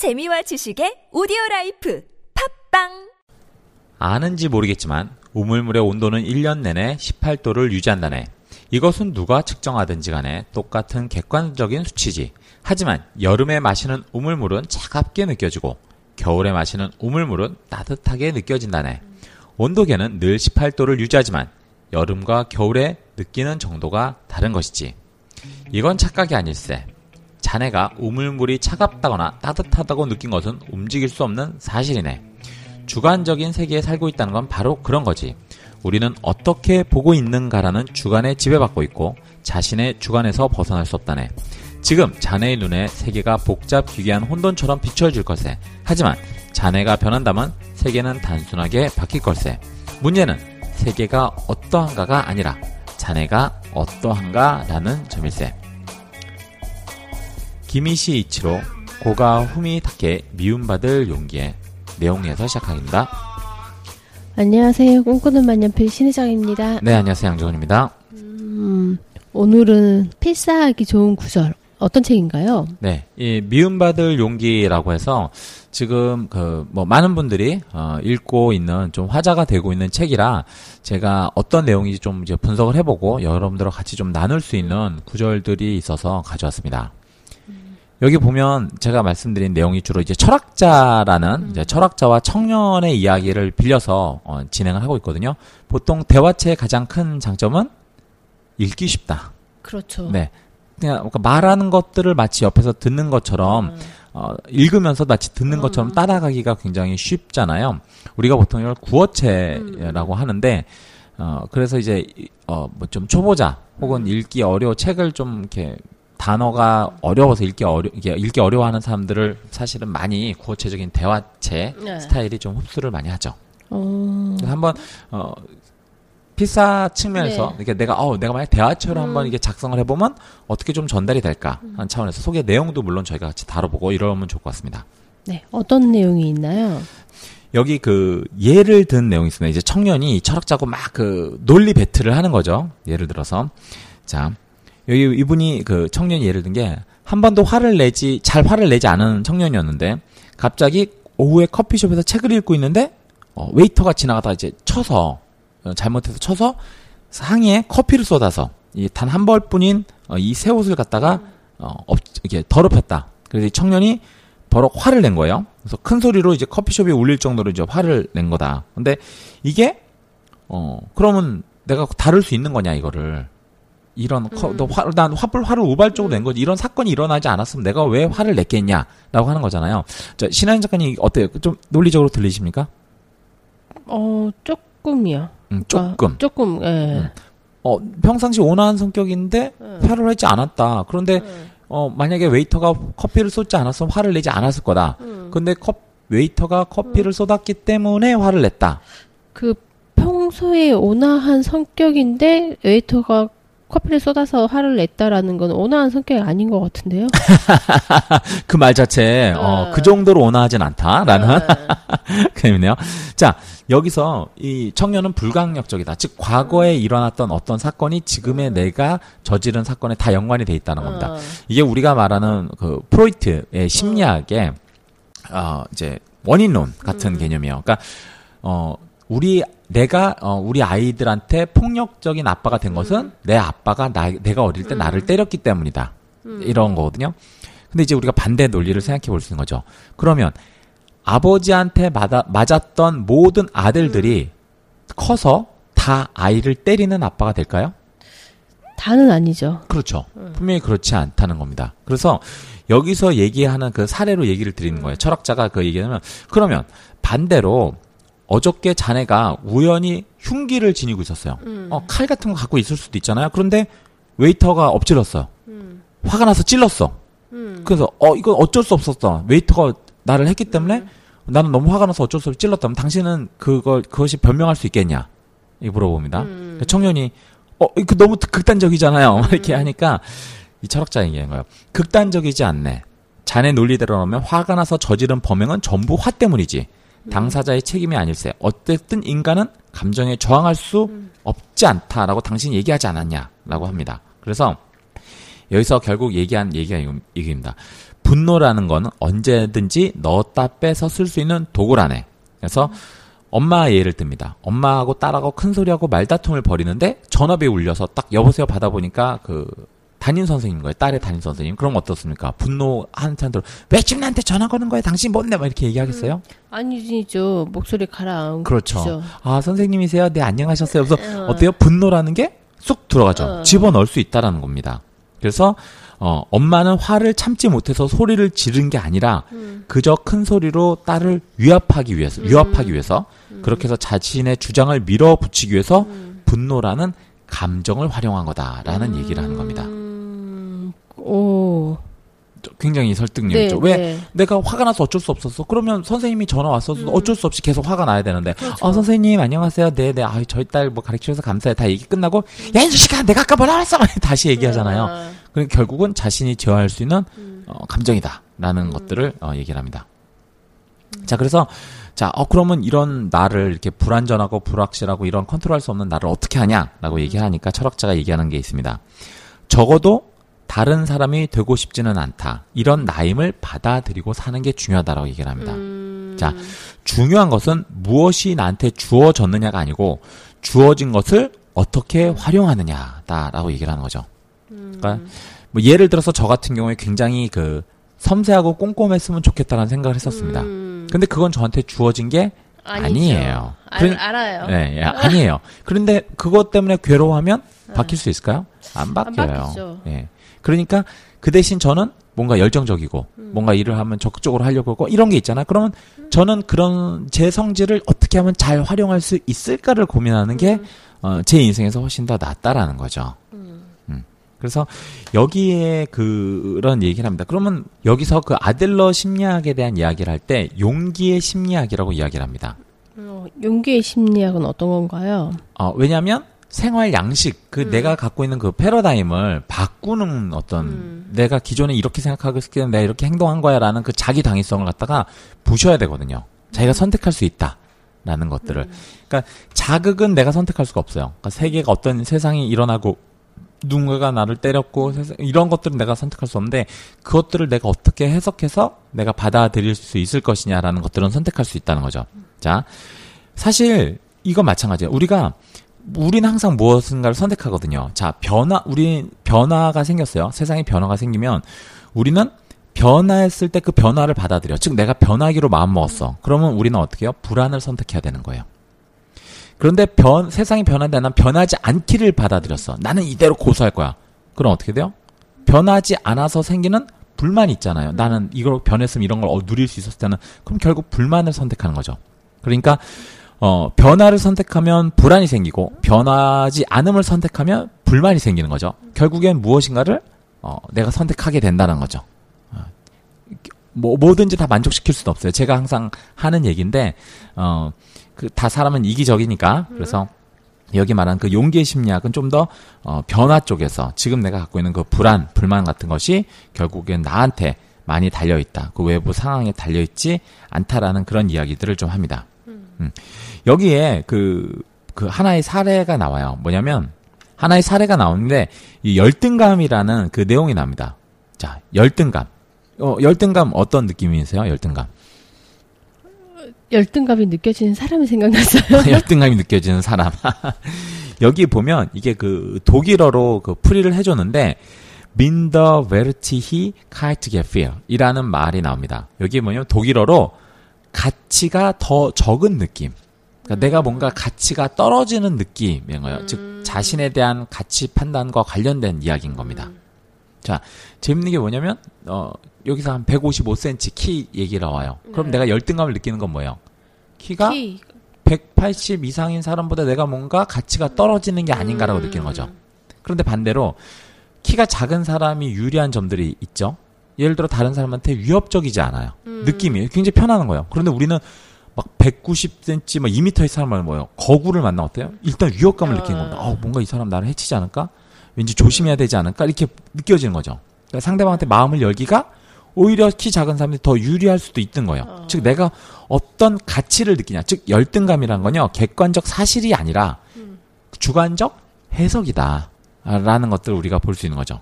재미와 지식의 오디오 라이프 팟빵 아는지 모르겠지만 우물물의 온도는 1년 내내 18도를 유지한다네. 이것은 누가 측정하든지 간에 똑같은 객관적인 수치지. 하지만 여름에 마시는 우물물은 차갑게 느껴지고 겨울에 마시는 우물물은 따뜻하게 느껴진다네. 온도계는 늘 18도를 유지하지만 여름과 겨울에 느끼는 정도가 다른 것이지. 이건 착각이 아닐세. 자네가 우물물이 차갑다거나 따뜻하다고 느낀 것은 움직일 수 없는 사실이네. 주관적인 세계에 살고 있다는 건 바로 그런 거지. 우리는 어떻게 보고 있는가라는 주관에 지배받고 있고 자신의 주관에서 벗어날 수 없다네. 지금 자네의 눈에 세계가 복잡 기괴한 혼돈처럼 비춰질 것세. 하지만 자네가 변한다면 세계는 단순하게 바뀔 걸세. 문제는 세계가 어떠한가가 아니라 자네가 어떠한가라는 점일세. 기미시 이치로 고가 후미 타케 미움받을 용기의 내용에서 시작하겠습니다. 안녕하세요. 꿈꾸는 만년필 신혜정입니다. 네, 안녕하세요. 양정원입니다. 음, 오늘은 필사하기 좋은 구절. 어떤 책인가요? 네, 이 미움받을 용기라고 해서 지금 그 뭐 많은 분들이 어 읽고 있는 좀 화제가 되고 있는 책이라 제가 어떤 내용인지 좀 이제 분석을 해보고 여러분들과 같이 좀 나눌 수 있는 구절들이 있어서 가져왔습니다. 여기 보면 제가 말씀드린 내용이 주로 이제 철학자라는 이제 철학자와 청년의 이야기를 빌려서 어, 진행을 하고 있거든요. 보통 대화체의 가장 큰 장점은 읽기 쉽다. 그렇죠. 네. 그냥 말하는 것들을 마치 옆에서 듣는 것처럼 어, 읽으면서 마치 듣는 것처럼 따라가기가 굉장히 쉽잖아요. 우리가 보통 이걸 구어체라고 하는데 어, 그래서 이제 어, 뭐 좀 초보자 혹은 읽기 어려워 책을 좀 이렇게 단어가 어려워서 읽기 어려 이게 읽기 어려워하는 사람들을 사실은 많이 구어체적인 대화체 네. 스타일이 좀 흡수를 많이 하죠. 어, 그래서 한번 어 필사 측면에서 네. 이렇게 내가 어 내가 만약 대화처럼 음. 한번 이게 작성을 해보면 어떻게 좀 전달이 될까 하는 차원에서 소개 내용도 물론 저희가 같이 다뤄보고 이러면 좋을 것 같습니다. 네. 어떤 내용이 있나요? 여기 그 예를 든 내용이 있습니다. 이제 청년이 철학자고 막 그 논리 배틀을 하는 거죠. 예를 들어서 자 여기 이분이 그 청년이 예를 든 게 한 번도 화를 내지 잘 화를 내지 않은 청년이었는데 갑자기 오후에 커피숍에서 책을 읽고 있는데 어, 웨이터가 지나가다 이제 쳐서 어, 잘못해서 쳐서 상의에 커피를 쏟아서 단 한 벌뿐인 어, 이 새 옷을 갖다가 어, 업, 이게 더럽혔다. 그래서 이 청년이 버럭 화를 낸 거예요. 그래서 큰 소리로 이제 커피숍이 울릴 정도로 이제 화를 낸 거다. 근데 이게 어 그러면 내가 다룰 수 있는 거냐 이거를 이런 커, 너 화, 난 화를 화를 우발적으로 낸 거지 이런 사건이 일어나지 않았으면 내가 왜 화를 냈겠냐라고 하는 거잖아요. 자 신하인 작가님 어때요? 좀 논리적으로 들리십니까? 어, 조금이요. 음, 그러니까 조금. 조금, 예. 음. 어 평상시 온화한 성격인데 음. 화를 하지 않았다. 그런데 음. 어 만약에 웨이터가 커피를 쏟지 않았으면 화를 내지 않았을 거다. 음. 근데 컵 웨이터가 커피를 쏟았기 때문에 화를 냈다. 그 평소에 온화한 성격인데 웨이터가 커피를 쏟아서 화를 냈다라는 건 온화한 성격이 아닌 것 같은데요? 그 말 자체에 어, 네. 그 정도로 온화하진 않다라는 네. 그림이네요. 자 여기서 이 청년은 불강력적이다. 즉 과거에 일어났던 어떤 사건이 지금의 내가 저지른 사건에 다 연관이 돼 있다는 겁니다. 어, 이게 우리가 말하는 그 프로이트의 심리학의 어 이제 원인론 같은 개념이에요. 그러니까 어 우리 내가 어 우리 아이들한테 폭력적인 아빠가 된 것은 내 아빠가 나 내가 어릴 때 나를 때렸기 때문이다. 이런 거거든요. 근데 이제 우리가 반대 논리를 생각해 볼 수 있는 거죠. 그러면 아버지한테 맞아, 맞았던 모든 아들들이 커서 다 아이를 때리는 아빠가 될까요? 다는 아니죠. 그렇죠. 분명히 그렇지 않다는 겁니다. 그래서 여기서 얘기하는 그 사례로 얘기를 드리는 거예요. 철학자가 그 얘기하면 그러면 반대로 어저께 자네가 우연히 흉기를 지니고 있었어요. 어, 칼 같은 거 갖고 있을 수도 있잖아요. 그런데 웨이터가 엎질렀어요. 화가 나서 찔렀어. 그래서 어 이건 어쩔 수 없었어. 웨이터가 나를 했기 때문에 나는 너무 화가 나서 어쩔 수 없이 찔렀다면 당신은 그걸 그것이 변명할 수 있겠냐? 이 물어봅니다. 청년이 어 이거 너무 극단적이잖아요. 막 이렇게 하니까 이 철학자 얘기한 거예요. 극단적이지 않네. 자네 논리대로라면 화가 나서 저지른 범행은 전부 화 때문이지. 당사자의 책임이 아닐세. 어쨌든 인간은 감정에 저항할 수 없지 않다라고 당신이 얘기하지 않았냐라고 합니다. 그래서 여기서 결국 얘기한 얘기가 이겁니다. 분노라는 거는 언제든지 넣었다 빼서 쓸 수 있는 도구라네. 그래서 엄마 예를 듭니다. 엄마하고 딸하고 큰 소리하고 말다툼을 벌이는데 전화비 울려서 딱 여보세요 받아보니까 그 담임 선생님 거예요. 딸의 담임 선생님. 그럼 어떻습니까? 분노 한참 들어 왜 지금 나한테 전화 거는 거야? 당신 뭔데? 막 이렇게 얘기하겠어요? 아니죠. 목소리 가라앉죠. 그렇죠. 아 선생님이세요? 네 안녕하셨어요. 그래서 어 때요? 분노라는 게 쑥 들어가죠. 어. 집어 넣을 수 있다라는 겁니다. 그래서 어, 엄마는 화를 참지 못해서 소리를 지른 게 아니라 그저 큰 소리로 딸을 위압하기 위해서 위협하기 위해서 그렇게 해서 자신의 주장을 밀어붙이기 위해서 분노라는 감정을 활용한 거다라는 얘기를 하는 겁니다. 음, 오. 굉장히 설득력 있죠. 네, 왜 네. 내가 화가 나서 어쩔 수 없었어. 그러면 선생님이 전화 왔어도 어쩔 수 없이 계속 화가 나야 되는데. 그렇죠. 어, 선생님, 안녕하세요. 네, 네. 아 저희 딸 뭐 가르쳐 주셔서 감사해요. 다 얘기 끝나고, 야, 이 자식아, 내가 아까 뭐라 그랬어? 다시 얘기하잖아요. 아, 그러니까 결국은 자신이 제어할 수 있는 어, 감정이다. 라는 것들을 어, 얘기를 합니다. 자, 그래서, 자, 어, 그러면 이런 나를 이렇게 불안전하고 불확실하고 이런 컨트롤할 수 없는 나를 어떻게 하냐라고 얘기하니까 철학자가 얘기하는 게 있습니다. 적어도 다른 사람이 되고 싶지는 않다. 이런 나임을 받아들이고 사는 게 중요하다라고 얘기를 합니다. 자, 중요한 것은 무엇이 나한테 주어졌느냐가 아니고 주어진 것을 어떻게 활용하느냐다라고 얘기를 하는 거죠. 그러니까 뭐 예를 들어서 저 같은 경우에 굉장히 그 섬세하고 꼼꼼했으면 좋겠다는 생각을 했었습니다. 음, 근데 그건 저한테 주어진 게 아니죠. 아니에요. 알, 그런- 알아요. 네, 예, 아니에요. 그런데 그것 때문에 괴로워하면 바뀔 수 있을까요? 안안 바뀌어요. 바뀌죠. 예. 그러니까 그 대신 저는 뭔가 열정적이고 음. 뭔가 일을 하면 적극적으로 하려고 하고 이런 게 있잖아요. 그러면 저는 그런 제 성질을 어떻게 하면 잘 활용할 수 있을까를 고민하는 게 음. 어, 제 인생에서 훨씬 더 낫다라는 거죠. 음. 그래서 여기에 그런 얘기를 합니다. 그러면 여기서 그 아들러 심리학에 대한 이야기를 할 때 용기의 심리학이라고 이야기를 합니다. 어, 용기의 심리학은 어떤 건가요? 어, 왜냐하면 생활 양식 그 내가 갖고 있는 그 패러다임을 바꾸는 어떤 음. 내가 기존에 이렇게 생각하고 있을 때 내가 이렇게 행동한 거야라는 그 자기 당위성을 갖다가 부셔야 되거든요. 자기가 선택할 수 있다라는 것들을. 그러니까 자극은 내가 선택할 수가 없어요. 그러니까 세계가 어떤 세상이 일어나고 누군가가 나를 때렸고 세상- 이런 것들은 내가 선택할 수 없는데 그것들을 내가 어떻게 해석해서 내가 받아들일 수 있을 것이냐라는 것들은 선택할 수 있다는 거죠. 자, 사실 이건 마찬가지예요. 우리가 우리는 항상 무엇인가를 선택하거든요. 자, 변화 우리 변화가 생겼어요. 세상에 변화가 생기면 우리는 변화했을 때 그 변화를 받아들여. 즉 내가 변하기로 마음 먹었어. 그러면 우리는 어떻게 해요? 불안을 선택해야 되는 거예요. 그런데 변 세상이 변한데 난 변하지 않기를 받아들였어. 나는 이대로 고수할 거야. 그럼 어떻게 돼요? 변하지 않아서 생기는 불만이 있잖아요. 나는 이걸 변했으면 이런 걸 어, 누릴 수 있었을 때는 그럼 결국 불만을 선택하는 거죠. 그러니까 어, 변화를 선택하면 불안이 생기고 변하지 않음을 선택하면 불만이 생기는 거죠. 결국엔 무엇인가를 어, 내가 선택하게 된다는 거죠. 어, 뭐 뭐든지 다 만족시킬 수는 없어요. 제가 항상 하는 얘기인데 어, 그 다 사람은 이기적이니까 그래서 여기 말한 그 용기의 심리학은 좀 더 어, 변화 쪽에서 지금 내가 갖고 있는 그 불안, 불만 같은 것이 결국엔 나한테 많이 달려 있다. 그 외부 상황에 달려 있지 않다라는 그런 이야기들을 좀 합니다. 음. 여기에 그, 그 하나의 사례가 나와요. 뭐냐면 하나의 사례가 나오는데 이 열등감이라는 그 내용이 납니다. 자, 열등감. 어, 열등감 어떤 느낌이세요? 열등감. 열등감이 느껴지는 사람이 생각났어요. 열등감이 느껴지는 사람. 여기 보면 이게 그 독일어로 그 풀이를 해줬는데 minderwertige kaltgefühl 이라는 말이 나옵니다. 여기 뭐냐면 독일어로 가치가 더 적은 느낌. 그러니까 내가 뭔가 가치가 떨어지는 느낌인 거예요. 즉 자신에 대한 가치 판단과 관련된 이야기인 겁니다. 자, 재밌는 게 뭐냐면 어 여기서 한 155cm 키 얘기가 나와요. 그럼 네. 내가 열등감을 느끼는 건 뭐예요? 키가 키. 180 이상인 사람보다 내가 뭔가 가치가 떨어지는 게 아닌가라고 음. 느끼는 거죠. 그런데 반대로 키가 작은 사람이 유리한 점들이 있죠. 예를 들어 다른 사람한테 위협적이지 않아요. 음. 느낌이 굉장히 편안한 거예요. 그런데 우리는 막 190cm, 막 2m의 사람을 뭐예요? 거구를 만나 어때요? 일단 위협감을 느끼는 겁니다. 어, 뭔가 이 사람 나를 해치지 않을까? 왠지 조심해야 되지 않을까? 이렇게 느껴지는 거죠. 그러니까 상대방한테 마음을 열기가 오히려 키 작은 사람이 더 유리할 수도 있는 거예요. 어. 즉 내가 어떤 가치를 느끼냐. 즉 열등감이란 건요. 객관적 사실이 아니라 주관적 해석이다. 라는 것들 을 우리가 볼 수 있는 거죠.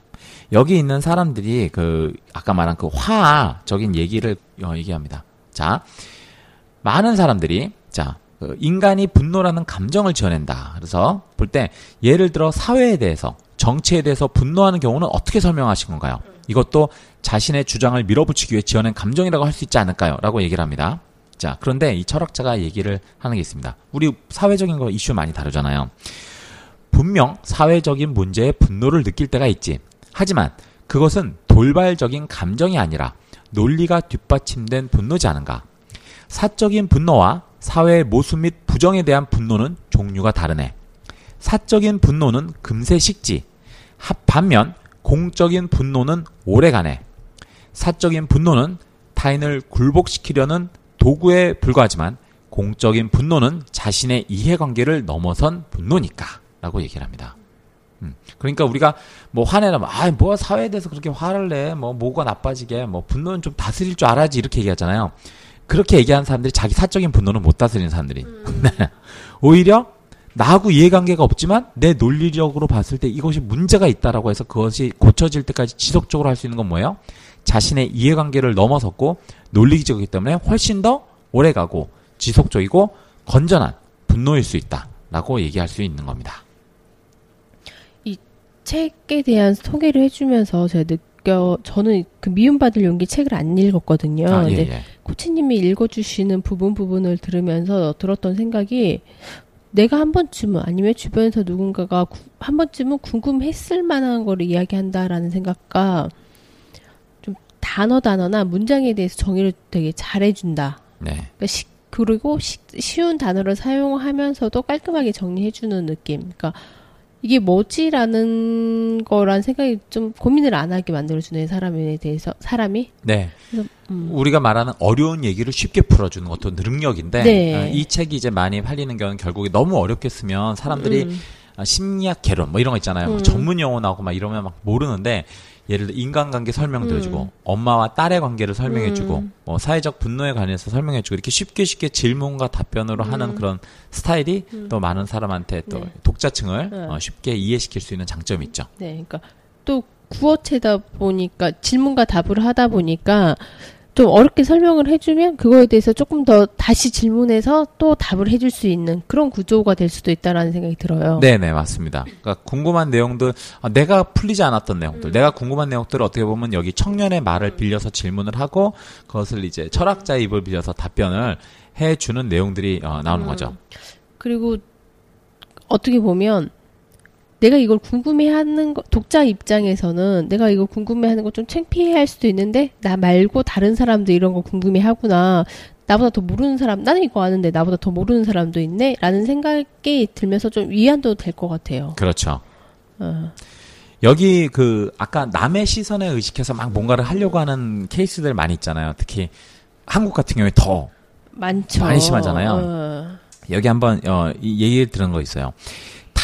여기 있는 사람들이 그 아까 말한 그 화적인 얘기를 어, 얘기합니다. 자, 많은 사람들이 자그 인간이 분노라는 감정을 지어낸다. 그래서 볼 때 예를 들어 사회에 대해서 정치에 대해서 분노하는 경우는 어떻게 설명하신 건가요? 이것도 자신의 주장을 밀어붙이기 위해 지어낸 감정이라고 할 수 있지 않을까요? 라고 얘기를 합니다. 자, 그런데 이 철학자가 얘기를 하는 게 있습니다. 우리 사회적인 거 이슈 많이 다루잖아요. 분명 사회적인 문제에 분노를 느낄 때가 있지. 하지만 그것은 돌발적인 감정이 아니라 논리가 뒷받침된 분노지 않은가. 사적인 분노와 사회의 모습 및 부정에 대한 분노는 종류가 다르네. 사적인 분노는 금세 식지. 반면 공적인 분노는 오래가네. 사적인 분노는 타인을 굴복시키려는 도구에 불과하지만 공적인 분노는 자신의 이해관계를 넘어선 분노니까 라고 얘기를 합니다. 음, 그러니까 우리가 뭐 화내라면 아, 뭐 사회에 대해서 그렇게 화를 내. 뭐 뭐가 나빠지게. 뭐 분노는 좀 다스릴 줄 알아야지 이렇게 얘기하잖아요. 그렇게 얘기하는 사람들이 자기 사적인 분노는 못 다스리는 사람들이. 음. 오히려 나하고 이해관계가 없지만 내 논리적으로 봤을 때 이것이 문제가 있다라고 해서 그것이 고쳐질 때까지 지속적으로 할 수 있는 건 뭐예요? 자신의 이해관계를 넘어섰고 논리적이기 때문에 훨씬 더 오래가고 지속적이고 건전한 분노일 수 있다라고 얘기할 수 있는 겁니다. 이 책에 대한 소개를 해주면서 제가 느껴 저는 그 미움받을 용기 책을 안 읽었거든요. 아, 예, 예. 코치님이 읽어주시는 부분 부분을 들으면서 들었던 생각이 내가 한 번쯤은 아니면 주변에서 누군가가 구, 한 번쯤은 궁금했을 만한 거를 이야기한다라는 생각과 좀 단어 단어나 문장에 대해서 정의를 되게 잘해준다. 네. 그러니까 시, 그리고 시, 쉬운 단어를 사용하면서도 깔끔하게 정리해주는 느낌. 그러니까 이게 뭐지라는 거란 생각이 좀 고민을 안 하게 만들어주는 사람에 대해서 사람이. 네. 그래서, 음. 우리가 말하는 어려운 얘기를 쉽게 풀어주는 것도 능력인데 네. 어, 이 책이 이제 많이 팔리는 경우는 결국에 너무 어렵게 쓰면 사람들이 음. 아, 심리학 개론 뭐 이런 거 있잖아요. 막 음. 전문 용어 나오고 막 이러면 막 모르는데 예를 들어 인간관계 설명들어주고 음. 엄마와 딸의 관계를 설명해주고 음. 뭐 사회적 분노에 관해서 설명해주고 이렇게 쉽게 쉽게 질문과 답변으로 하는 음. 그런 스타일이 음. 또 많은 사람한테 또 네. 독자층을 네. 어, 쉽게 이해시킬 수 있는 장점이 있죠. 네, 그러니까 또 구어체다 보니까 질문과 답을 하다 보니까 좀 어렵게 설명을 해주면 그거에 대해서 조금 더 다시 질문해서 또 답을 해줄 수 있는 그런 구조가 될 수도 있다라는 생각이 들어요. 네네 맞습니다. 그러니까 궁금한 내용들 아, 내가 풀리지 않았던 내용들, 내가 궁금한 내용들을 어떻게 보면 여기 청년의 말을 빌려서 질문을 하고 그것을 이제 철학자의 입을 빌려서 답변을 해주는 내용들이 어, 나오는 음. 거죠. 그리고 어떻게 보면 내가 이걸 궁금해하는 거, 독자 입장에서는 내가 이거 궁금해하는 거 좀 창피해할 수도 있는데 나 말고 다른 사람도 이런 거 궁금해하구나. 나보다 더 모르는 사람, 나는 이거 아는데 나보다 더 모르는 사람도 있네? 라는 생각이 들면서 좀 위안도 될 것 같아요. 그렇죠. 어. 여기 그 아까 남의 시선에 의식해서 막 뭔가를 하려고 하는 케이스들 많이 있잖아요. 특히 한국 같은 경우에 더 많죠. 많이 심하잖아요. 어. 여기 한번 어, 이 얘기 들은 거 있어요.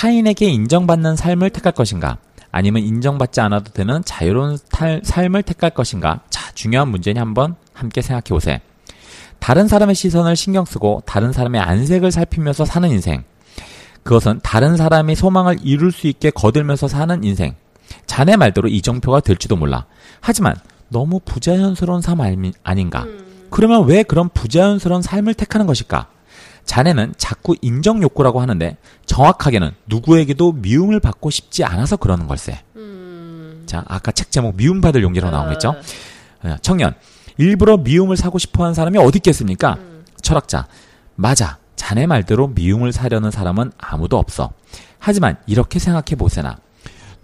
타인에게 인정받는 삶을 택할 것인가? 아니면 인정받지 않아도 되는 자유로운 탈- 삶을 택할 것인가? 자, 중요한 문제니 한번 함께 생각해 보세요. 다른 사람의 시선을 신경 쓰고 다른 사람의 안색을 살피면서 사는 인생. 그것은 다른 사람이 소망을 이룰 수 있게 거들면서 사는 인생. 자네 말대로 이정표가 될지도 몰라. 하지만 너무 부자연스러운 삶 아닌가? 그러면 왜 그런 부자연스러운 삶을 택하는 것일까? 자네는 자꾸 인정 욕구라고 하는데 정확하게는 누구에게도 미움을 받고 싶지 않아서 그러는 걸세. 자, 아까 책 제목 미움받을 용기라고 나온 거 있죠? 어, 청년, 일부러 미움을 사고 싶어 하는 사람이 어디 있겠습니까? 철학자, 맞아. 자네 말대로 미움을 사려는 사람은 아무도 없어. 하지만 이렇게 생각해 보세나.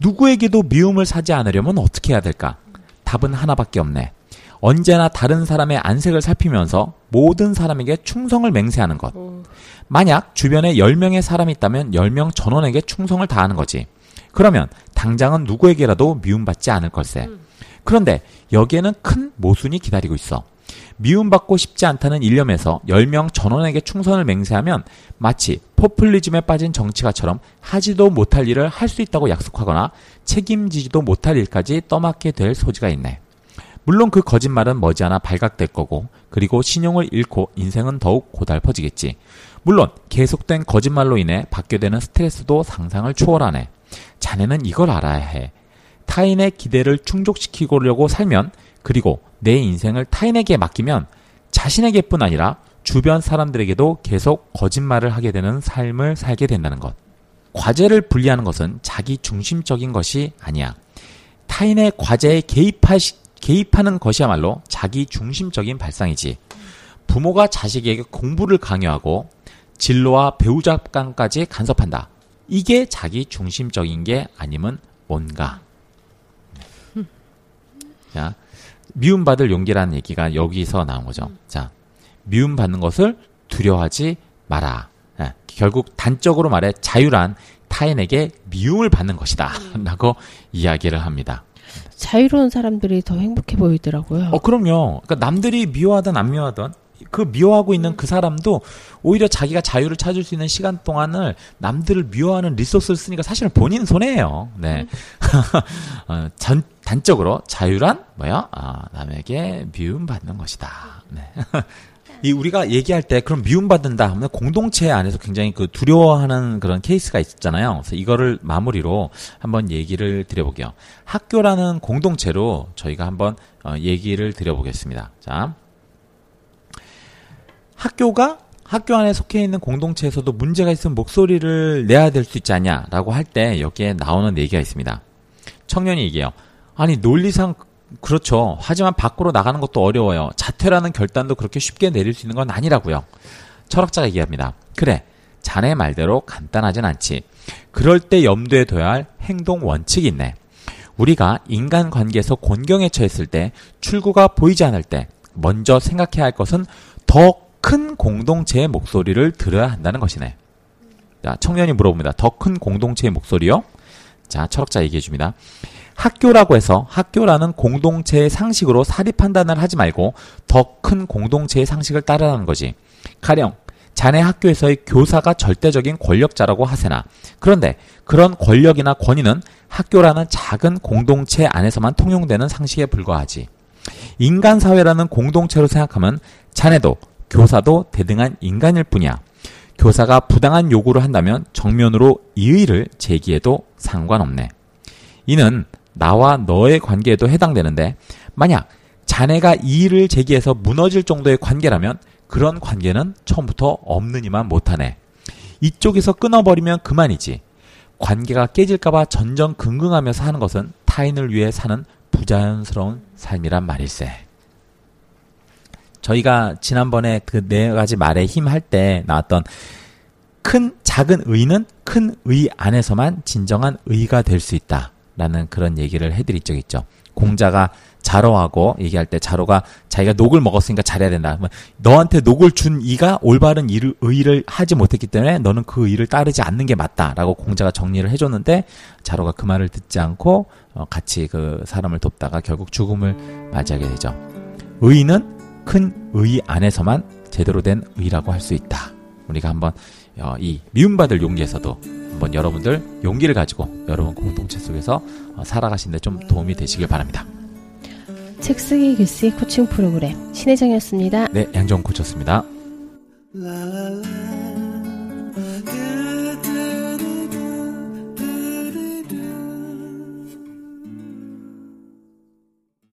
누구에게도 미움을 사지 않으려면 어떻게 해야 될까? 답은 하나밖에 없네. 언제나 다른 사람의 안색을 살피면서 모든 사람에게 충성을 맹세하는 것. 만약 주변에 10명의 사람이 있다면 10명 전원에게 충성을 다하는 거지. 그러면 당장은 누구에게라도 미움받지 않을 걸세. 그런데 여기에는 큰 모순이 기다리고 있어. 미움받고 싶지 않다는 일념에서 10명 전원에게 충성을 맹세하면 마치 포퓰리즘에 빠진 정치가처럼 하지도 못할 일을 할 수 있다고 약속하거나 책임지지도 못할 일까지 떠맡게 될 소지가 있네. 물론 그 거짓말은 머지않아 발각될 거고 그리고 신용을 잃고 인생은 더욱 고달퍼지겠지. 물론 계속된 거짓말로 인해 받게 되는 스트레스도 상상을 초월하네. 자네는 이걸 알아야 해. 타인의 기대를 충족시키려고 살면 그리고 내 인생을 타인에게 맡기면 자신에게뿐 아니라 주변 사람들에게도 계속 거짓말을 하게 되는 삶을 살게 된다는 것. 과제를 분리하는 것은 자기 중심적인 것이 아니야. 타인의 과제에 개입하, 개입하는 것이야말로 자기 중심적인 발상이지. 부모가 자식에게 공부를 강요하고 진로와 배우자감까지 간섭한다. 이게 자기 중심적인 게 아니면 뭔가. 자, 미움받을 용기라는 얘기가 여기서 나온 거죠. 자, 미움받는 것을 두려워하지 마라. 예, 결국 단적으로 말해 자유란 타인에게 미움을 받는 것이다. 라고 이야기를 합니다. 자유로운 사람들이 더 행복해 보이더라고요. 어, 그럼요. 그러니까 남들이 미워하든 안 미워하든 그 미워하고 있는 그 사람도 오히려 자기가 자유를 찾을 수 있는 시간 동안을 남들을 미워하는 리소스를 쓰니까 사실은 본인 손해예요. 네. 어, 전, 단적으로 자유란 뭐야? 아, 남에게 미움 받는 것이다. 네. 이 우리가 얘기할 때 그럼 미움받는다 하면 공동체 안에서 굉장히 그 두려워하는 그런 케이스가 있잖아요. 그래서 이거를 마무리로 한번 얘기를 드려볼게요. 학교라는 공동체로 저희가 한번 어, 얘기를 드려보겠습니다. 자, 학교가 학교 안에 속해 있는 공동체에서도 문제가 있으면 목소리를 내야 될 수 있지 않냐라고 할 때 여기에 나오는 얘기가 있습니다. 청년이 얘기해요. 아니 논리상 그렇죠. 하지만 밖으로 나가는 것도 어려워요. 자퇴라는 결단도 그렇게 쉽게 내릴 수 있는 건 아니라고요. 철학자가 얘기합니다. 그래. 자네 말대로 간단하진 않지. 그럴 때 염두에 둬야 할 행동 원칙이 있네. 우리가 인간 관계에서 곤경에 처했을 때 출구가 보이지 않을 때 먼저 생각해야 할 것은 더 큰 공동체의 목소리를 들어야 한다는 것이네. 자, 청년이 물어봅니다. 더 큰 공동체의 목소리요? 자, 철학자 얘기해 줍니다. 학교라고 해서 학교라는 공동체의 상식으로 사립 판단을 하지 말고 더 큰 공동체의 상식을 따르라는 거지. 가령 자네 학교에서의 교사가 절대적인 권력자라고 하세나 그런데 그런 권력이나 권위는 학교라는 작은 공동체 안에서만 통용되는 상식에 불과하지. 인간 사회라는 공동체로 생각하면 자네도 교사도 대등한 인간일 뿐이야. 교사가 부당한 요구를 한다면 정면으로 이의를 제기해도 상관없네. 이는 나와 너의 관계에도 해당되는데 만약 자네가 이의를 제기해서 무너질 정도의 관계라면 그런 관계는 처음부터 없느니만 못하네. 이쪽에서 끊어버리면 그만이지. 관계가 깨질까봐 전전긍긍하면서 하는 것은 타인을 위해 사는 부자연스러운 삶이란 말일세. 저희가 지난번에 그 네 가지 말의 힘 할 때 나왔던 큰 작은 의는 큰 의 안에서만 진정한 의가 될 수 있다 라는 그런 얘기를 해드릴 적 있죠. 공자가 자로하고 얘기할 때 자로가 자기가 녹을 먹었으니까 잘해야 된다. 뭐 너한테 녹을 준 이가 올바른 일을, 의를 하지 못했기 때문에 너는 그 의를 따르지 않는 게 맞다라고 공자가 정리를 해줬는데 자로가 그 말을 듣지 않고 어, 같이 그 사람을 돕다가 결국 죽음을 맞이하게 되죠. 의는 큰의 안에서만 제대로 된 의라고 할 수 있다. 우리가 한번 어, 이 미움받을 용기에서도 한번 여러분들 용기를 가지고 여러분 공동체 속에서 어, 살아가시는데 좀 도움이 되시길 바랍니다. 책 쓰기 글쓰기 코칭 프로그램 신혜정이었습니다. 네, 양정 la